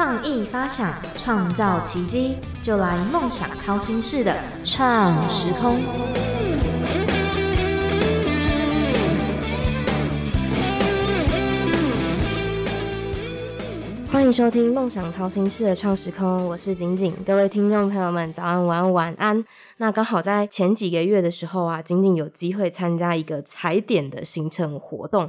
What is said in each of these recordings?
创意发想，创造奇迹，就来梦想掏心式的创时空。欢迎收听《梦想掏心式的创时空》，我是景景。各位听众朋友们，早安、晚安、晚安。那刚好在前几个月的时候啊，景景有机会参加一个踩点的行程活动。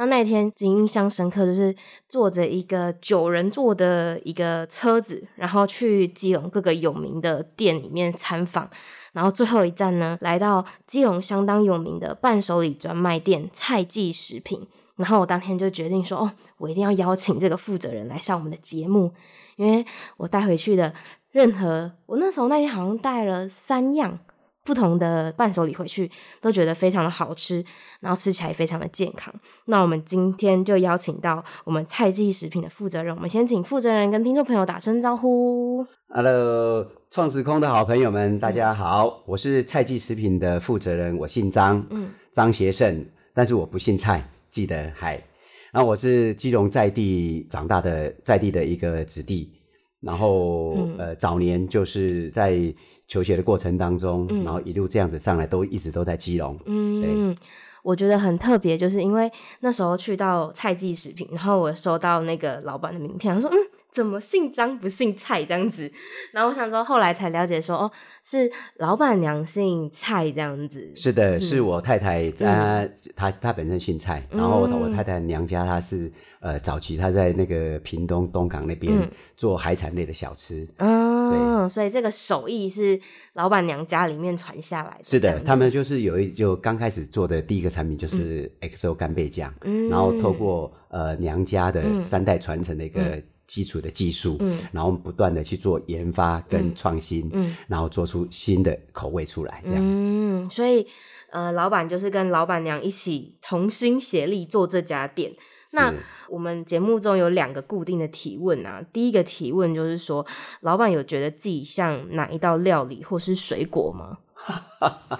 那那天景印象深刻，就是坐着一个九人座的一个车子，然后去基隆各个有名的店里面参访。然后最后一站呢，来到基隆相当有名的伴手礼专卖店蔡记食品。然后我当天就决定说，哦，我一定要邀请这个负责人来上我们的节目，因为我带回去的任何，我那时候那天好像带了三样不同的伴手礼回去，都觉得非常的好吃，然后吃起来非常的健康。那我们今天就邀请到我们菜记食品的负责人，我们先请负责人跟听众朋友打声招呼。Hello，创时空的好朋友们，大家好，我是菜记食品的负责人，我姓张，嗯，张协胜，但是我不姓蔡。记得嗨，然后我是基隆在地长大的在地的一个子弟，然后呃早年就是在求学的过程当中，然后一路这样子上来，都一直都在基隆。嗯，我觉得很特别，就是因为那时候去到菜记食品，然后我收到那个老板的名片，他说嗯。怎么姓张不姓蔡这样子？然后我想说，后来才了解说，哦，是老板娘姓蔡这样子。是的，是我太太，她她她本身姓蔡，然后我太太娘家她是呃早期她在那个屏东东港那边做海产类的小吃。嗯，所以这个手艺是老板娘家里面传下来的。是的，他们就是有一就刚开始做的第一个产品就是 XO 干贝酱，然后透过呃娘家的三代传承的一个。基础的技术，嗯，然后不断的去做研发跟创新，嗯，然后做出新的口味出来，这样，嗯，所以，呃，老板就是跟老板娘一起同心协力做这家店。那我们节目中有两个固定的提问啊，第一个提问就是说，老板有觉得自己像哪一道料理或是水果吗？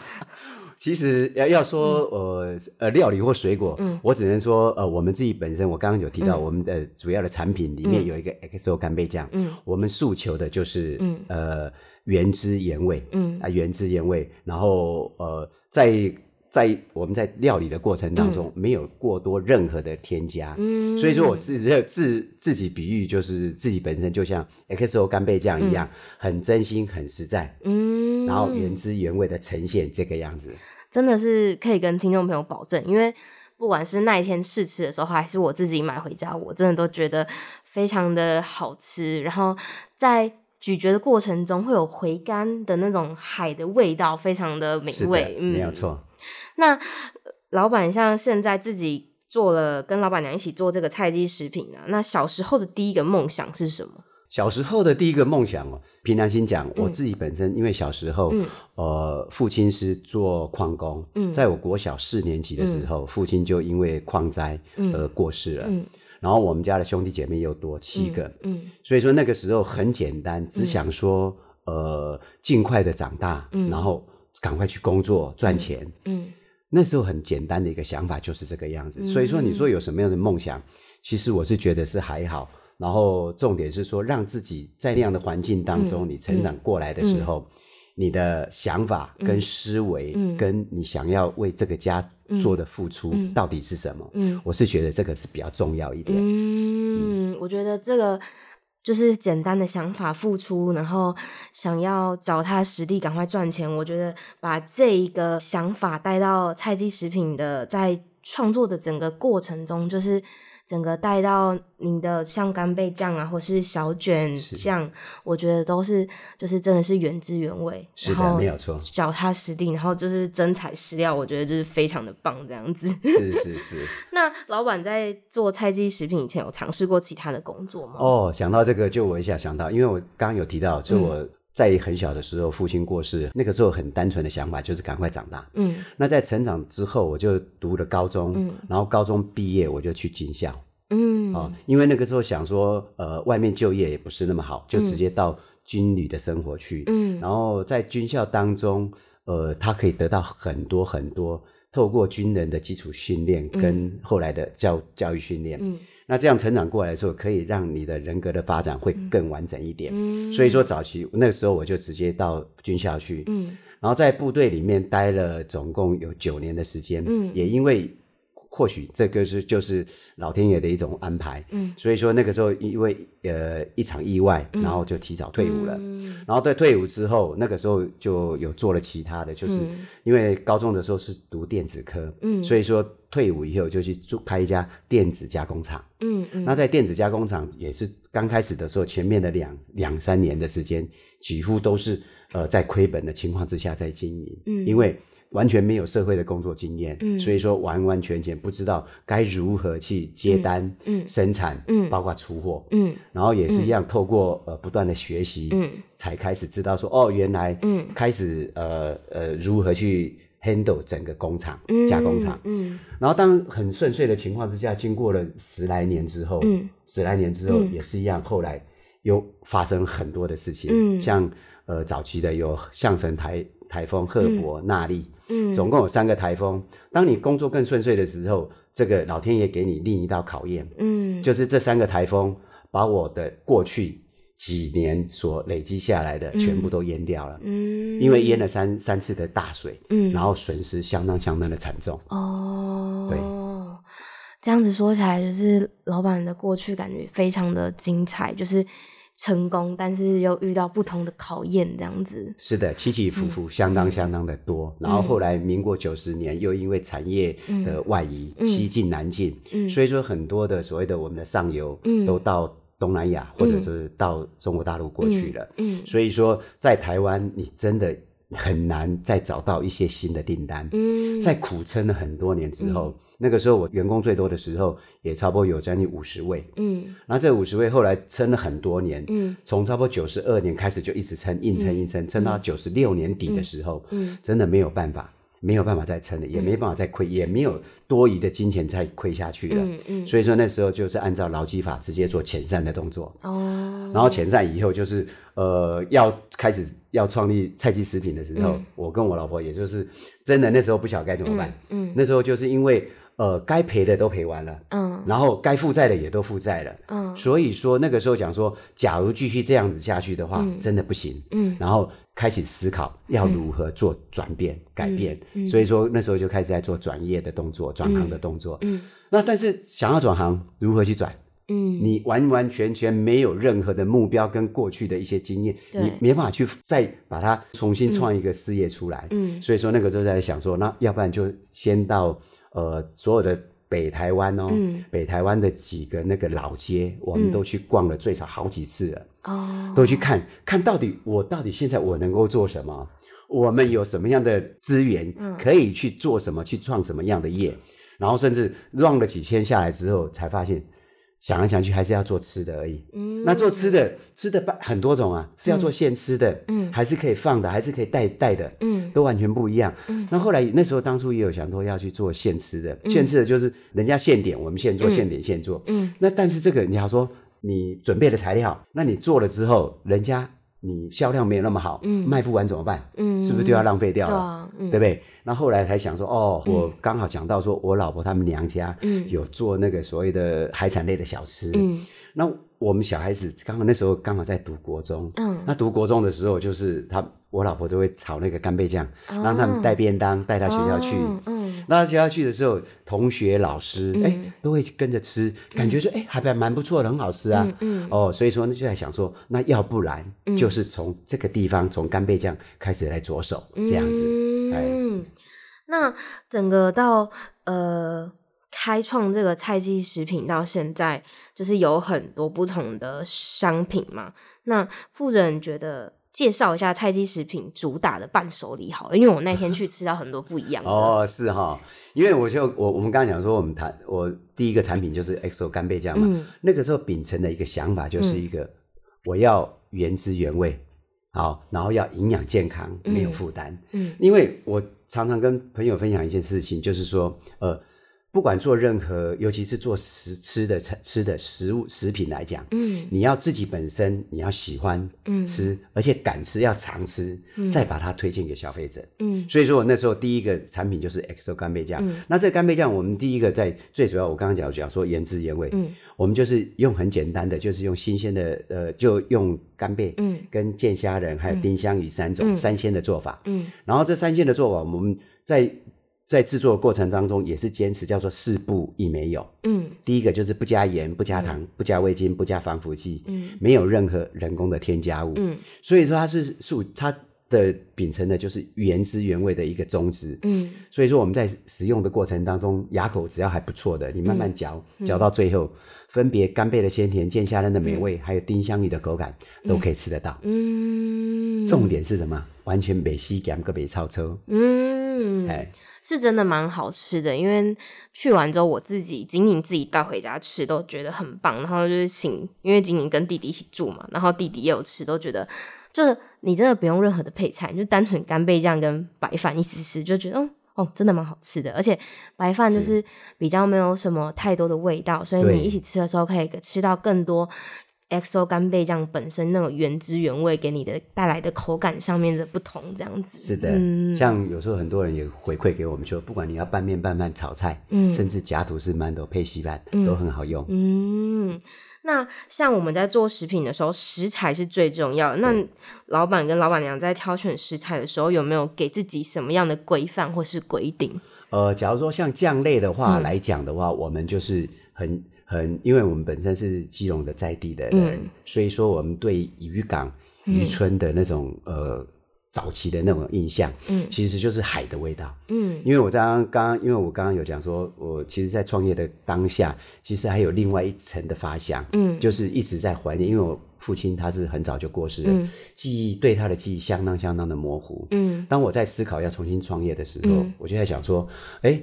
其实要要说呃呃料理或水果，我只能说呃我们自己本身，我刚刚有提到我们的主要的产品里面有一个 XO 干贝酱，我们诉求的就是呃原汁原味，啊原汁原味，然后呃在在我们在料理的过程当中没有过多任何的添加，嗯所以说我自自自己比喻就是自己本身就像 XO 干贝酱一样，很真心很实在，嗯，然后原汁原味的呈现这个样子。真的是可以跟听众朋友保证，因为不管是那一天试吃的时候，还是我自己买回家，我真的都觉得非常的好吃。然后在咀嚼的过程中，会有回甘的那种海的味道，非常的美味。嗯，没有错。那老板像现在自己做了，跟老板娘一起做这个菜鸡食品啊，那小时候的第一个梦想是什么？小时候的第一个梦想哦，凭良心讲，我自己本身因为小时候，呃，父亲是做矿工，在我国小四年级的时候，父亲就因为矿灾而过世了。然后我们家的兄弟姐妹又多七个，所以说那个时候很简单，只想说，呃，尽快的长大，然后赶快去工作赚钱。嗯那时候很简单的一个想法就是这个样子。所以说，你说有什么样的梦想？其实我是觉得是还好。然后重点是说，让自己在那样的环境当中，你成长过来的时候，你的想法跟思维，跟你想要为这个家做的付出到底是什么？嗯，我是觉得这个是比较重要一点。嗯，我觉得这个就是简单的想法付出，然后想要脚踏实地赶快赚钱。我觉得把这一个想法带到菜鸡食品的在创作的整个过程中，就是。整个带到你的像干贝酱啊，或是小卷酱，我觉得都是就是真的是原汁原味，是的，没有错，脚踏实地，然后就是真材实料，我觉得就是非常的棒这样子。是 是是。那老板在做菜鸡食品以前，有尝试过其他的工作吗？哦，想到这个，就我一下想到，因为我刚刚有提到，就我在很小的时候，父亲过世，那个时候很单纯的想法就是赶快长大。嗯。那在成长之后，我就读了高中，嗯，然后高中毕业我就去军校。嗯，啊，因为那个时候想说，呃，外面就业也不是那么好，就直接到军旅的生活去。嗯，然后在军校当中，呃，他可以得到很多很多透过军人的基础训练跟后来的教教育训练，嗯那这样成长过来的时候，可以让你的人格的发展会更完整一点。嗯。所以说早期那个时候我就直接到军校去，嗯。然后在部队里面待了总共有九年的时间，嗯。也因为或许这个是就是老天爷的一种安排，嗯。所以说那个时候因为呃一场意外，然后就提早退伍了。嗯。然后在退伍之后，那个时候就有做了其他的，就是嗯。因为高中的时候是读电子科，嗯。所以说退伍以后就去做开一家电子加工厂。嗯嗯。那在电子加工厂也是刚开始的时候，前面的两两三年的时间，几乎都是呃在亏本的情况之下在经营，嗯。因为完全没有社会的工作经验，嗯。所以说完完全全不知道该如何去接单、嗯。生产，嗯。包括出货，嗯。然后也是一样，透过呃不断的学习，嗯。才开始知道说哦，原来嗯。开始呃呃如何去 handle 整个工厂、嗯加工厂。嗯。然后当很顺遂的情况之下，经过了十来年之后，嗯。十来年之后嗯。也是一样，后来又发生很多的事情，嗯。像呃早期的有相声台台风赫伯、纳利，嗯。总共有三个台风。当你工作更顺遂的时候，这个老天爷给你另一道考验，嗯。就是这三个台风把我的过去几年所累积下来的全部都淹掉了，嗯，因为淹了三三次的大水，嗯。然后损失相当相当的惨重。哦，对，这样子说起来，就是老板的过去感觉非常的精彩，就是成功，但是又遇到不同的考验，这样子。是的，起起伏伏相当相当的多。然后后来民国九十年又因为产业的外移，西进南进，嗯。所以说很多的所谓的我们的上游嗯。都到东南亚、或者是到中国大陆过去了。嗯。所以说在台湾，你真的很难再找到一些新的订单。嗯，在苦撑了很多年之后，那个时候我员工最多的时候，也差不多有将近五十位。嗯。然后这五十位后来撑了很多年，嗯。从差不多九十二年开始就一直撑，硬撑硬撑，撑到九十六年底的时候，嗯。真的没有办法，没有办法再撑了，也没办法再亏，也没有多余的金钱再亏下去了。嗯嗯，所以说那时候就是按照劳基法直接做遣散的动作，哦，然后遣散以后就是呃要开始要创立菜鸡食品的时候，嗯。我跟我老婆也就是真的那时候不晓得该怎么办，嗯那时候就是因为呃该赔的都赔完了，嗯。然后该负债的也都负债了，嗯。所以说那个时候讲说，假如继续这样子下去的话，真的不行。嗯。然后开始思考要如何做转变、改变，嗯所以说那时候就开始在做转业的动作、转行的动作。嗯。那但是想要转行，如何去转？嗯。你完完全全没有任何的目标跟过去的一些经验，你没办法去再把它重新创一个事业出来。嗯所以说那个时候在想说，那要不然就先到呃所有的北台湾哦，嗯。北台湾的几个那个老街，我们都去逛了最少好几次了，哦，都去看看到底我到底现在我能够做什么，我们有什么样的资源嗯。可以去做什么，去创什么样的业，然后甚至 run 了几千下来之后，才发现想来想去还是要做吃的而已。嗯。那做吃的，吃的办很多种啊，是要做现吃的，嗯。还是可以放的，还是可以带带的，嗯。都完全不一样。嗯。那后来那时候当初也有想说要去做现吃的，现吃的就是人家现点，我们现做，嗯。现点现做。嗯。那但是这个你要说你准备的材料，那你做了之后，人家你销量没有那么好，嗯。卖不完怎么办？嗯，是不是就要浪费掉了？对啊，嗯。对不对？那后来才想说，哦，我刚好讲到说，我老婆他们娘家嗯。有做那个所谓的海产类的小吃，嗯。那我们小孩子刚好那时候刚好在读国中，嗯。那读国中的时候，就是他我老婆都会炒那个干贝酱，哦让他们带便当带到学校去。哦嗯那接下去的时候，同学、老师，哎、嗯都会跟着吃，感觉说，哎、还蛮蛮不错的，很好吃啊。嗯嗯哦，所以说呢，就在想说，那要不然就是从这个地方，从干贝酱开始来着手，这样子。哎嗯，那整个到呃开创这个菜鸡食品到现在，就是有很多不同的商品嘛。那富人觉得介绍一下菜鸡食品主打的伴手礼好了，因为我那天去吃到很多不一样的。哦，是哈，因为我就我我们刚刚讲说，我们谈我第一个产品就是 XO 干贝酱嘛，嗯。那个时候秉承的一个想法就是一个、我要原汁原味，好，然后要营养健康，没有负担。嗯。因为我常常跟朋友分享一件事情，就是说，呃，不管做任何，尤其是做食吃的吃的食物食品来讲，嗯，你要自己本身你要喜欢吃，而且敢吃要常吃，再把它推荐给消费者，嗯，所以说我那时候第一个产品就是 XO 干贝酱，那这干贝酱我们第一个在最主要，我刚刚讲讲说原汁原味，嗯，我们就是用很简单的，就是用新鲜的，呃，就用干贝，嗯，跟剑虾仁还有丁香鱼三种三鲜的做法，嗯，然后这三鲜的做法我们在。在制作过程当中，也是坚持叫做四不一没有。嗯，第一个就是不加盐、不加糖、不加味精、不加防腐剂，嗯，没有任何人工的添加物。嗯，所以说它是素，它的秉承的就是原汁原味的一个宗旨。嗯，所以说我们在食用的过程当中，牙口只要还不错的，你慢慢嚼，嚼到最后，分别干贝的鲜甜、剑虾仁的美味，还有丁香鱼的口感，都可以吃得到。嗯，重点是什么？完全没吸感，个别超车。嗯，哎。是真的蛮好吃的，因为去完之后我自己仅仅自己带回家吃都觉得很棒，然后就是请，因为仅仅跟弟弟一起住嘛，然后弟弟也有吃，都觉得就是你真的不用任何的配菜，就单纯干贝酱跟白饭一起吃，就觉得哦哦真的蛮好吃的，而且白饭就是比较没有什么太多的味道，所以你一起吃的时候可以吃到更多。XO 干贝酱本身那种原汁原味给你的带来的口感上面的不同，这样子是的。像有时候很多人也回馈给我们说，不管你要拌面、拌饭、炒菜，嗯，甚至夹吐司、馒头配稀饭，都很好用。嗯，那像我们在做食品的时候，食材是最重要的。那老板跟老板娘在挑选食材的时候，有没有给自己什么样的规范或是规定？呃，假如说像酱类的话来讲的话，我们就是很。很，因为我们本身是基隆的在地的人，所以说我们对渔港、渔村的那种呃早期的那种印象，嗯，其实就是海的味道，嗯，因为我刚刚，因为我刚刚有讲说，我其实，在创业的当下，其实还有另外一层的发想，嗯，就是一直在怀念，因为我父亲他是很早就过世了，记忆对他的记忆相当相当的模糊，嗯，当我在思考要重新创业的时候，我就在想说，哎，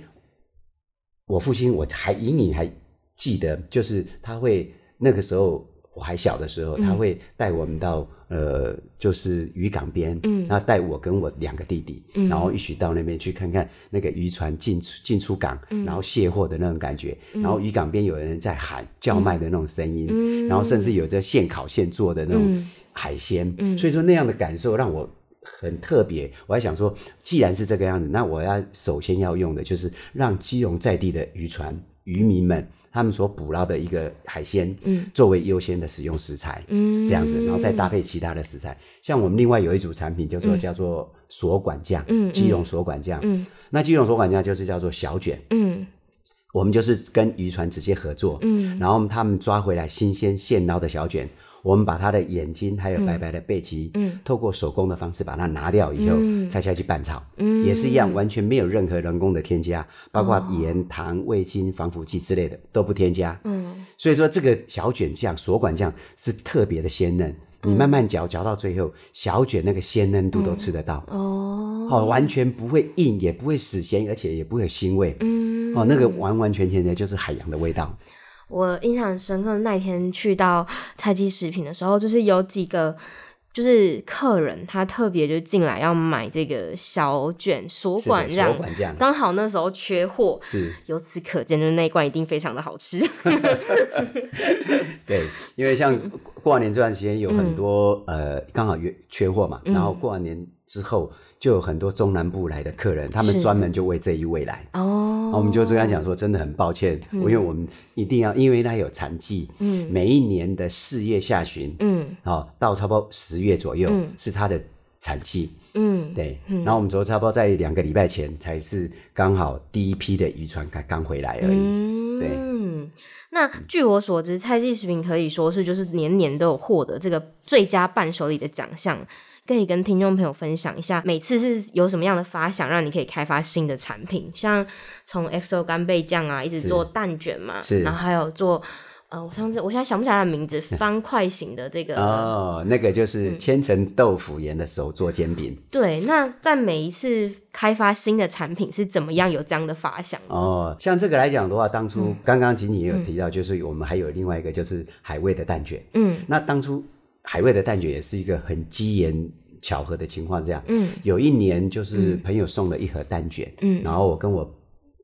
我父亲我还隐隐还。记得就是他会那个时候我还小的时候，他会带我们到呃，就是渔港边，嗯，然后带我跟我两个弟弟，嗯，然后一起到那边去看看那个渔船进出进出港，然后卸货的那种感觉，然后渔港边有人在喊叫卖的那种声音，嗯，然后甚至有着现烤现做的那种海鲜，嗯，所以说那样的感受让我很特别。我还想说，既然是这个样子，那我要首先要用的就是让基隆在地的渔船渔民们。他们所捕捞的一个海鲜，嗯，作为优先的使用食材，嗯，这样子，然后再搭配其他的食材。像我们另外有一组产品叫做叫做锁管酱，嗯，基隆锁管酱，嗯，那基隆锁管酱就是叫做小卷，嗯，我们就是跟渔船直接合作，嗯，然后他们抓回来新鲜现捞的小卷。我们把它的眼睛还有白白的背鳍，嗯，透过手工的方式把它拿掉以后，拆下去拌炒，嗯，也是一样，完全没有任何人工的添加，包括盐、糖、味精、防腐剂之类的都不添加，嗯，所以说这个小卷酱、锁管酱是特别的鲜嫩，你慢慢嚼，嚼到最后，小卷那个鲜嫩度都吃得到，哦，好，完全不会硬，也不会死咸，而且也不会有腥味，嗯，哦，那个完完全全的就是海洋的味道。我印象深刻，那一天去到菜鸡食品的时候，就是有几个就是客人，他特别就进来要买这个小卷锁管这样，刚好那时候缺货，是，由此可见，就是那一罐一定非常的好吃。对，因为像过完年这段时间有很多呃，刚好缺缺货嘛，然后过完年之后。就有很多中南部来的客人，他们专门就为这一位来。哦，我们就跟他讲说，真的很抱歉，因为我们一定要，因为他有产季，嗯，每一年的四月下旬，嗯，好到差不多十月左右是他的产季，嗯，对。然后我们说差不多在两个礼拜前才是刚好第一批的渔船刚刚回来而已。对。那据我所知，菜记食品可以说是就是年年都有获得这个最佳伴手礼的奖项。可以跟听众朋友分享一下，每次是有什么样的发想，让你可以开发新的产品，像从 XO 干贝酱啊，一直做蛋卷嘛，然后还有做呃，我上次我现在想不起来它的名字，方块型的这个哦，那个就是千层豆腐盐的手做煎饼。对，那在每一次开发新的产品是怎么样有这样的发想？哦，像这个来讲的话，当初刚刚仅仅也有提到，就是我们还有另外一个就是海味的蛋卷。嗯，那当初。海味的蛋卷也是一个很机缘巧合的情况，这样，嗯，有一年就是朋友送了一盒蛋卷，嗯，然后我跟我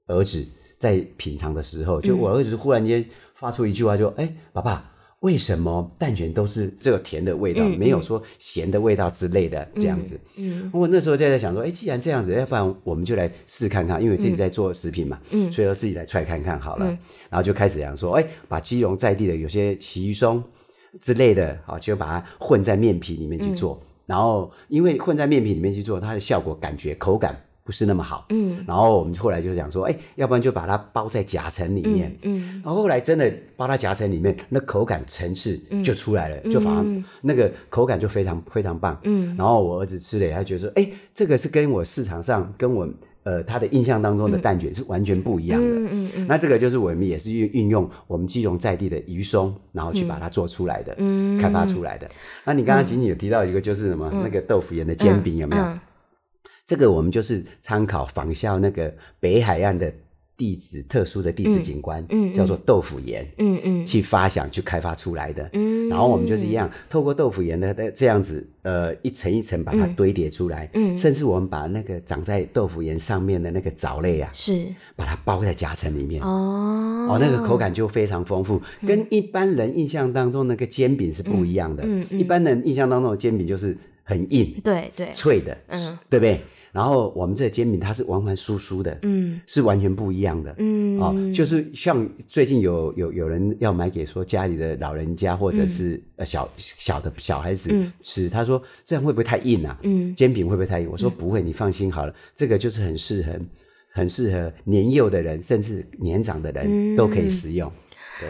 儿子在品尝的时候，就我儿子忽然间发出一句话，就哎，爸爸。为什么蛋卷都是只有甜的味道，没有说咸的味道之类的这样子？嗯，我那时候就在想说，哎，既然这样子，要不然我们就来试看看，因为自己在做食品嘛，嗯，所以说自己来踹看看好了。然后就开始讲说，哎，把基隆在地的有些奇鱼松之类的，好，就把它混在面皮里面去做。然后因为混在面皮里面去做，它的效果感觉口感。不是那么好，嗯，然后我们后来就想说，哎，要不然就把它包在夹层里面，嗯，然后后来真的包在夹层里面，那口感层次就出来了，就反而那个口感就非常非常棒，嗯，然后我儿子吃了，他觉得说，哎，这个是跟我市场上跟我呃他的印象当中的蛋卷是完全不一样的，嗯嗯嗯，那这个就是我们也是运运用我们基隆在地的鱼松，然后去把它做出来的，嗯，开发出来的。那你刚刚仅仅有提到一个就是什么那个豆腐盐的煎饼有没有？这个我们就是参考仿效那个北海岸的地质特殊的地质景观，嗯，叫做豆腐岩，嗯嗯，去发想去开发出来的，嗯，然后我们就是一样，透过豆腐岩的这样子，呃，一层一层把它堆叠出来，嗯，甚至我们把那个长在豆腐岩上面的那个藻类啊，是。把它包在夹层里面，哦，哦，那个口感就非常丰富，跟一般人印象当中那个煎饼是不一样的，嗯嗯，一般人印象当中的煎饼就是很硬，对对，脆的，嗯，对不对？然后我们这个煎饼它是完完酥酥的，嗯，是完全不一样的，嗯，哦，就是像最近有有有人要买给说家里的老人家或者是呃小小的小孩子吃，他说这样会不会太硬啊？嗯，煎饼会不会太硬？我说不会，你放心好了，这个就是很适合很适合年幼的人甚至年长的人都可以食用，对。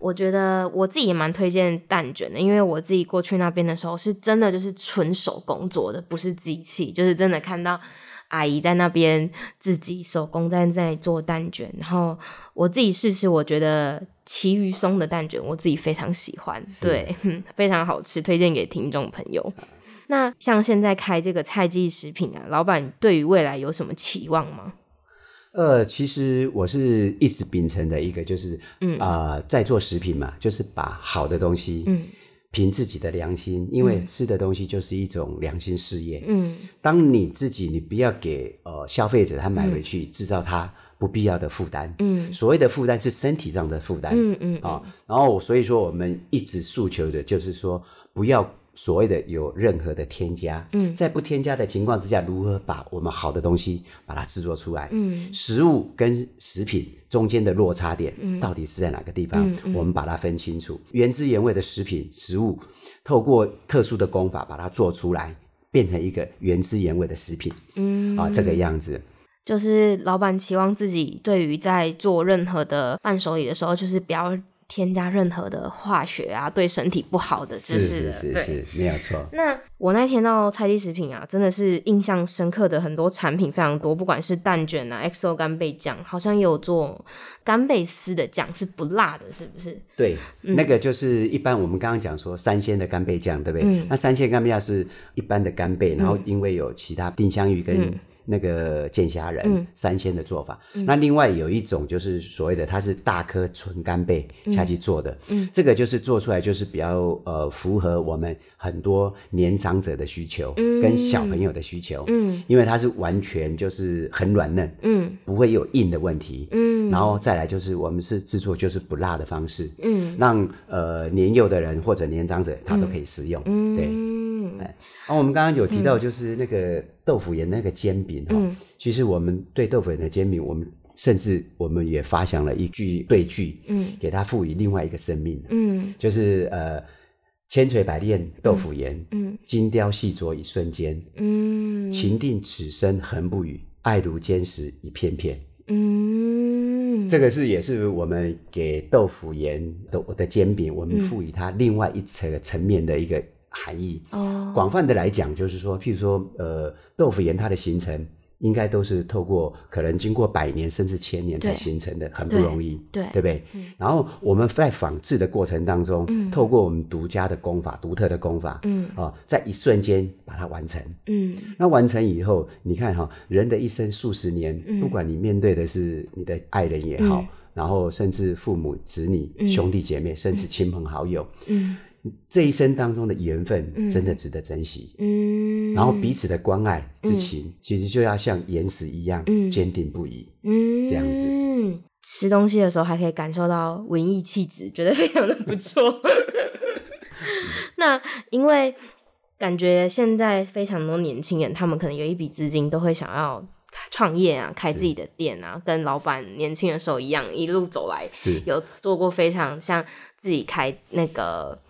我觉得我自己也蛮推荐蛋卷的，因为我自己过去那边的时候，是真的就是纯手工做的，不是机器，就是真的看到阿姨在那边自己手工在在做蛋卷，然后我自己试吃，我觉得奇鱼松的蛋卷我自己非常喜欢，对，非常好吃，推荐给听众朋友。那像现在开这个菜记食品啊，老板对于未来有什么期望吗？呃，其实我是一直秉承的一个，就是嗯啊，在做食品嘛，就是把好的东西，嗯，凭自己的良心，因为吃的东西就是一种良心事业，嗯，当你自己，你不要给呃消费者他买回去制造他不必要的负担，嗯，所谓的负担是身体上的负担，嗯嗯啊，然后所以说我们一直诉求的就是说不要。所谓的有任何的添加，嗯，在不添加的情况之下，如何把我们好的东西把它制作出来？嗯，食物跟食品中间的落差点到底是在哪个地方？我们把它分清楚。原汁原味的食品食物，透过特殊的工法把它做出来，变成一个原汁原味的食品。嗯，啊，这个样子，就是老板期望自己对于在做任何的伴手礼的时候，就是不要。添加任何的化学啊，对身体不好的，是是是是，没有错。那我那天到菜鸡食品啊，真的是印象深刻的很多产品非常多，不管是蛋卷啊，XO 干贝酱，好像也有做干贝丝的酱，是不辣的，是不是？对，那个就是一般我们刚刚讲说三鲜的干贝酱，对不对？那三鲜干贝酱是一般的干贝，然后因为有其他丁香鱼跟。那个剑虾仁三鲜的做法，那另外有一种就是所谓的它是大颗纯干贝下去做的，这个就是做出来就是比较呃符合我们很多年长者的需求跟小朋友的需求，因为它是完全就是很软嫩，不会有硬的问题，然后再来就是我们是制作就是不辣的方式，让呃年幼的人或者年长者他都可以食用，对。哎，啊，我们刚刚有提到，就是那个豆腐盐那个煎饼哈，其实我们对豆腐盐的煎饼，我们甚至我们也发想了一句对句，嗯，给它赋予另外一个生命，嗯，就是呃，千锤百炼豆腐盐，嗯，精雕细琢一瞬间，嗯，情定此生恒不渝，爱如坚石一片片，嗯，这个是也是我们给豆腐盐的我的煎饼，我们赋予它另外一层层面的一个。含义。哦，广泛的来讲，就是说，譬如说，呃，豆腐岩它的形成，应该都是透过可能经过百年甚至千年才形成的，很不容易，对对不对？然后我们在仿制的过程当中，透过我们独家的功法、独特的功法，嗯。啊，在一瞬间把它完成，嗯，那完成以后，你看哈，人的一生数十年，不管你面对的是你的爱人也好，然后甚至父母、子女、兄弟姐妹，甚至亲朋好友，嗯。这一生当中的缘分真的值得珍惜，嗯，然后彼此的关爱之情，其实就要像岩石一样坚定不移，嗯，这样子。嗯，吃东西的时候还可以感受到文艺气质，觉得非常的不错。那因为感觉现在非常多年轻人，他们可能有一笔资金，都会想要创业啊，开自己的店啊，跟老板年轻的时候一样，一路走来，是。有做过非常像自己开那个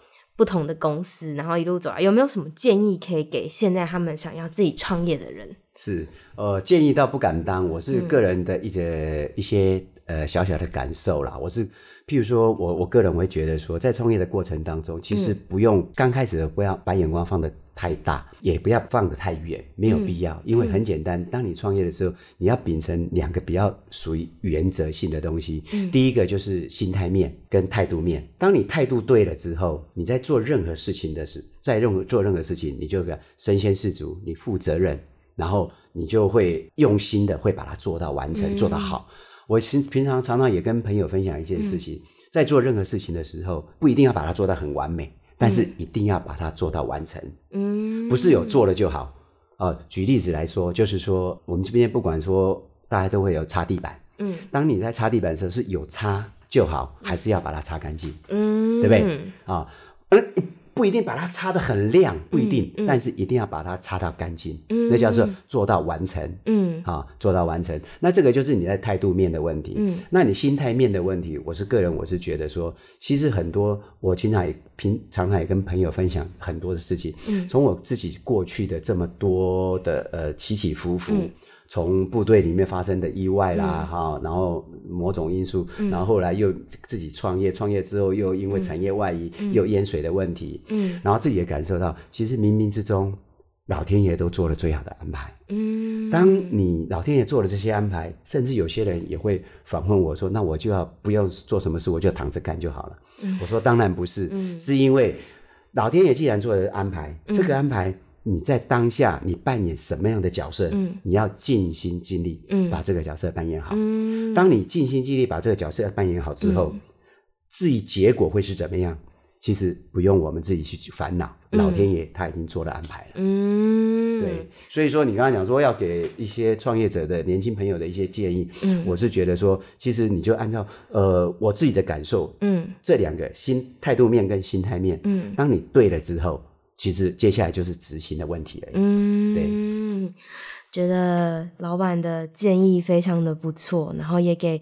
不同的公司，然后一路走来，有没有什么建议可以给现在他们想要自己创业的人？是，呃，建议倒不敢当，我是个人的一些一些呃小小的感受啦，我是。譬如说，我我个人会觉得说，在创业的过程当中，其实不用刚开始不要把眼光放得太大，也不要放得太远，没有必要。因为很简单，当你创业的时候，你要秉承两个比较属于原则性的东西。第一个就是心态面跟态度面。当你态度对了之后，你在做任何事情的时，在任何做任何事情，你就身先士卒，你负责任，然后你就会用心的会把它做到完成，做得好。我平平常常常也跟朋友分享一件事情，在做任何事情的时候，不一定要把它做到很完美，但是一定要把它做到完成。嗯，不是有做了就好。呃，举例子来说，就是说我们这边不管说大家都会有擦地板，嗯，当你在擦地板的时候是有擦就好，还是要把它擦干净？嗯，对不对？啊，不一定把它擦得很亮，不一定，但是一定要把它擦到干净，那叫做做到完成。嗯，啊，做到完成。那这个就是你在态度面的问题。嗯，那你心态面的问题，我是个人，我是觉得说，其实很多，我经常也平常常也跟朋友分享很多的事情。嗯，从我自己过去的这么多的呃起起伏伏。从部队里面发生的意外啦，哈，然后某种因素，然后后来又自己创业，创业之后又因为产业外移，又淹水的问题，嗯，然后自己也感受到，其实冥冥之中，老天爷都做了最好的安排，嗯，当你老天爷做了这些安排，甚至有些人也会反问我说，那我就要不用做什么事，我就躺着干就好了，我说当然不是，是因为老天爷既然做了安排，这个安排。你在当下，你扮演什么样的角色？嗯，你要尽心尽力，嗯，把这个角色扮演好。嗯，当你尽心尽力把这个角色扮演好之后，至于结果会是怎么样，其实不用我们自己去烦恼，老天爷他已经做了安排了。嗯，对，所以说你刚刚讲说要给一些创业者的年轻朋友的一些建议，嗯，我是觉得说，其实你就按照呃我自己的感受，嗯，这两个心态度面跟心态面，嗯，当你对了之后。其实接下来就是执行的问题了。嗯，对，觉得老板的建议非常的不错，然后也给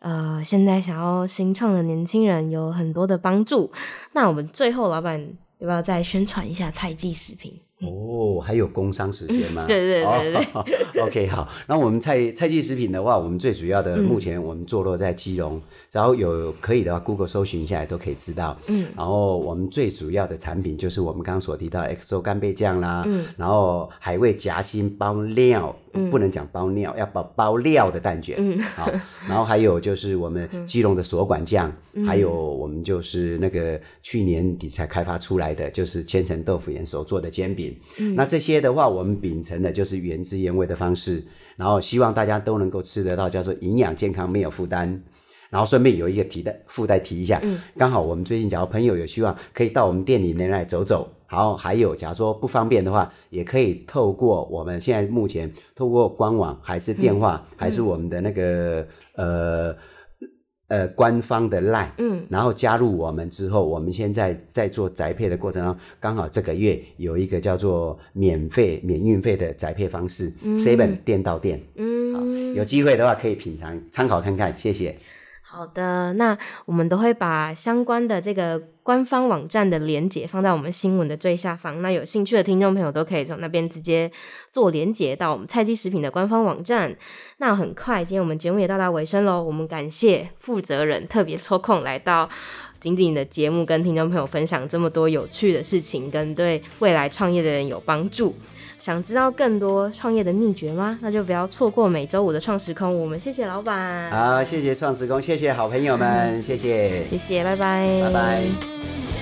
呃现在想要新创的年轻人有很多的帮助。那我们最后，老板要不要再宣传一下菜记食品？哦，还有工商时间吗？对对对对。OK，好。那我们菜菜季食品的话，我们最主要的目前我们坐落在基隆，然后有可以的话，Google 搜寻一下都可以知道。嗯。然后我们最主要的产品就是我们刚刚所提到 XO 干贝酱啦，嗯。然后海味夹心包料，不能讲包料，要包包料的蛋卷。嗯。好。然后还有就是我们 基隆的锁管酱，还有我们就是那个去年底才开发出来的，就是千层豆腐盐所做的煎饼。那这些的话，我们秉承的就是原汁原味的方式，然后希望大家都能够吃得到，叫做营养健康没有负担。然后顺便有一个提的附带提一下，刚好我们最近假如朋友有希望，可以到我们店里面来走走。然后还有，假如说不方便的话，也可以透过我们现在目前透过官网，还是电话，还是我们的那个呃。呃，官方的 line，嗯，然后加入我们之后，我们现在在做宅配的过程中，刚好这个月有一个叫做免费免运费的宅配方式，seven 店到店，嗯，有机会的话可以品尝参考看看，谢谢。好的，那我们都会把相关的这个官方网站的连接放在我们新闻的最下方。那有兴趣的听众朋友都可以从那边直接做连接到我们菜鸡食品的官方网站。那很快，今天我们节目也到达尾声喽。我们感谢负责人特别抽空来到仅仅的节目，跟听众朋友分享这么多有趣的事情，跟对未来创业的人有帮助。想知道更多创业的秘诀吗？那就不要错过每周五的创时空。我们谢谢老板，好，谢谢创时空，谢谢好朋友们，谢谢，谢谢，拜拜，拜拜。Yeah.